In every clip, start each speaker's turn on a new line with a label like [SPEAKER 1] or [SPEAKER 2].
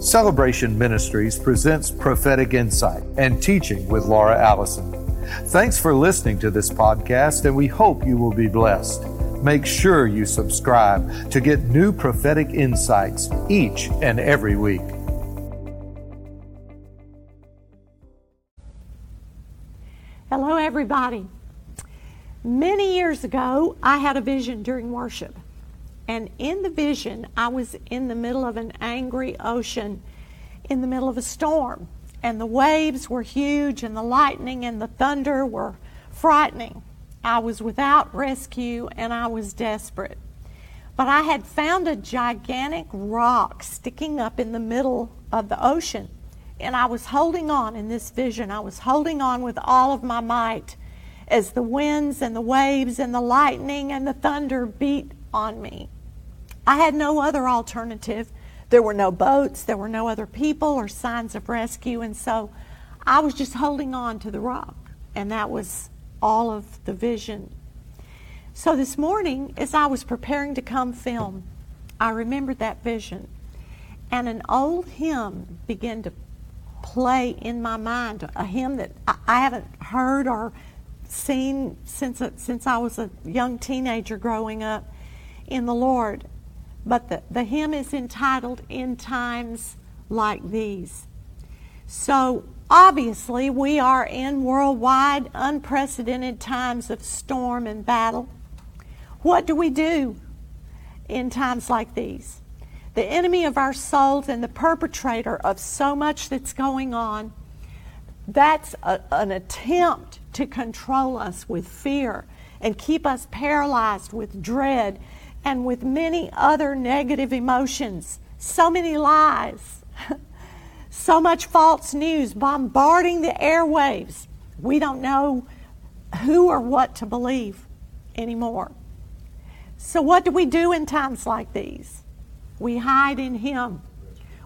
[SPEAKER 1] Celebration Ministries presents prophetic insight and teaching with Lora Allison. Thanks for listening to this podcast, and we hope you will be blessed. Make sure you subscribe to get new prophetic insights each and every week.
[SPEAKER 2] Hello, everybody. Many years ago, I had a vision during worship. And in the vision, I was in the middle of an angry ocean, in the middle of a storm. And the waves were huge, and the lightning and the thunder were frightening. I was without rescue, and I was desperate. But I had found a gigantic rock sticking up in the middle of the ocean. And I was holding on in this vision. I was holding on with all of my might as the winds and the waves and the lightning and the thunder beat on me. I had no other alternative. There were no boats, there were no other people or signs of rescue, and so I was just holding on to the rock, and that was all of the vision. So this morning, as I was preparing to come film, I remembered that vision, and an old hymn began to play in my mind, a hymn that I haven't heard or seen since since I was a young teenager growing up in the Lord. But the, the hymn is entitled In Times Like These. So obviously, we are in worldwide, unprecedented times of storm and battle. What do we do in times like these? The enemy of our souls and the perpetrator of so much that's going on, that's a, an attempt to control us with fear and keep us paralyzed with dread and with many other negative emotions. So many lies, so much false news bombarding the airwaves. We don't know who or what to believe anymore. So, what do we do in times like these? We hide in Him,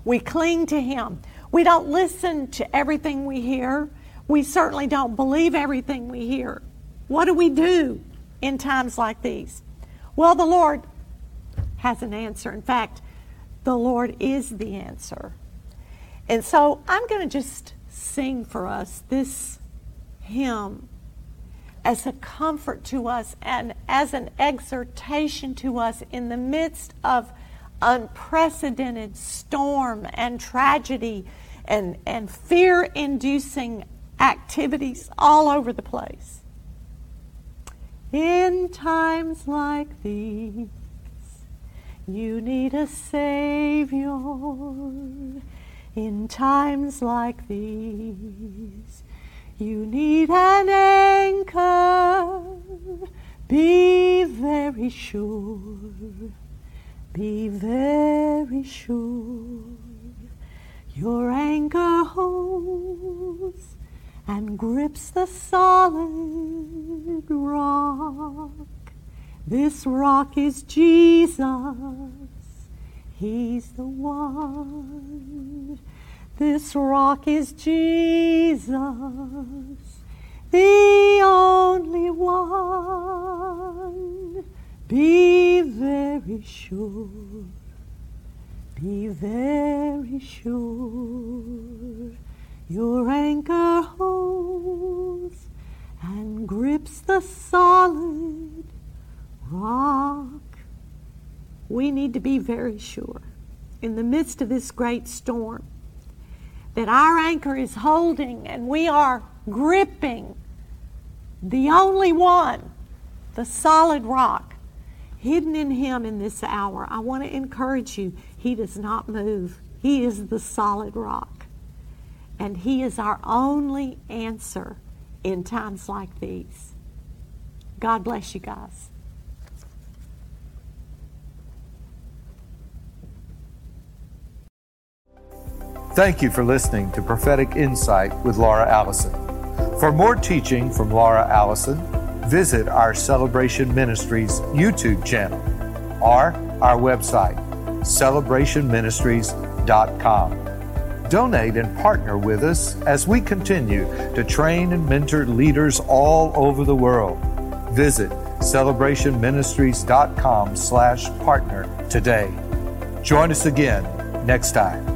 [SPEAKER 2] we cling to Him. We don't listen to everything we hear. We certainly don't believe everything we hear. What do we do in times like these? Well, the Lord has an answer. In fact, the Lord is the answer. And so I'm going to just sing for us this hymn as a comfort to us and as an exhortation to us in the midst of unprecedented storm and tragedy and, and fear inducing activities all over the place. In times like these, you need a Savior in times like these. You need an anchor. Be very sure. Be very sure. Your anchor holds and grips the solid rock. This rock is Jesus. He's the one. This rock is Jesus, the only one. Be very sure. Be very sure your anchor holds grips the solid rock. We need to be very sure in the midst of this great storm that our anchor is holding and we are gripping the only one, the solid rock, hidden in Him in this hour. I want to encourage you, He does not move. He is the solid rock. And He is our only answer in times like these. God bless you guys.
[SPEAKER 1] Thank you for listening to Prophetic Insight with Lora Allison. For more teaching from Lora Allison, visit our Celebration Ministries YouTube channel or our website, celebrationministries.com. Donate and partner with us as we continue to train and mentor leaders all over the world. Visit celebrationministries.com slash partner today. Join us again next time.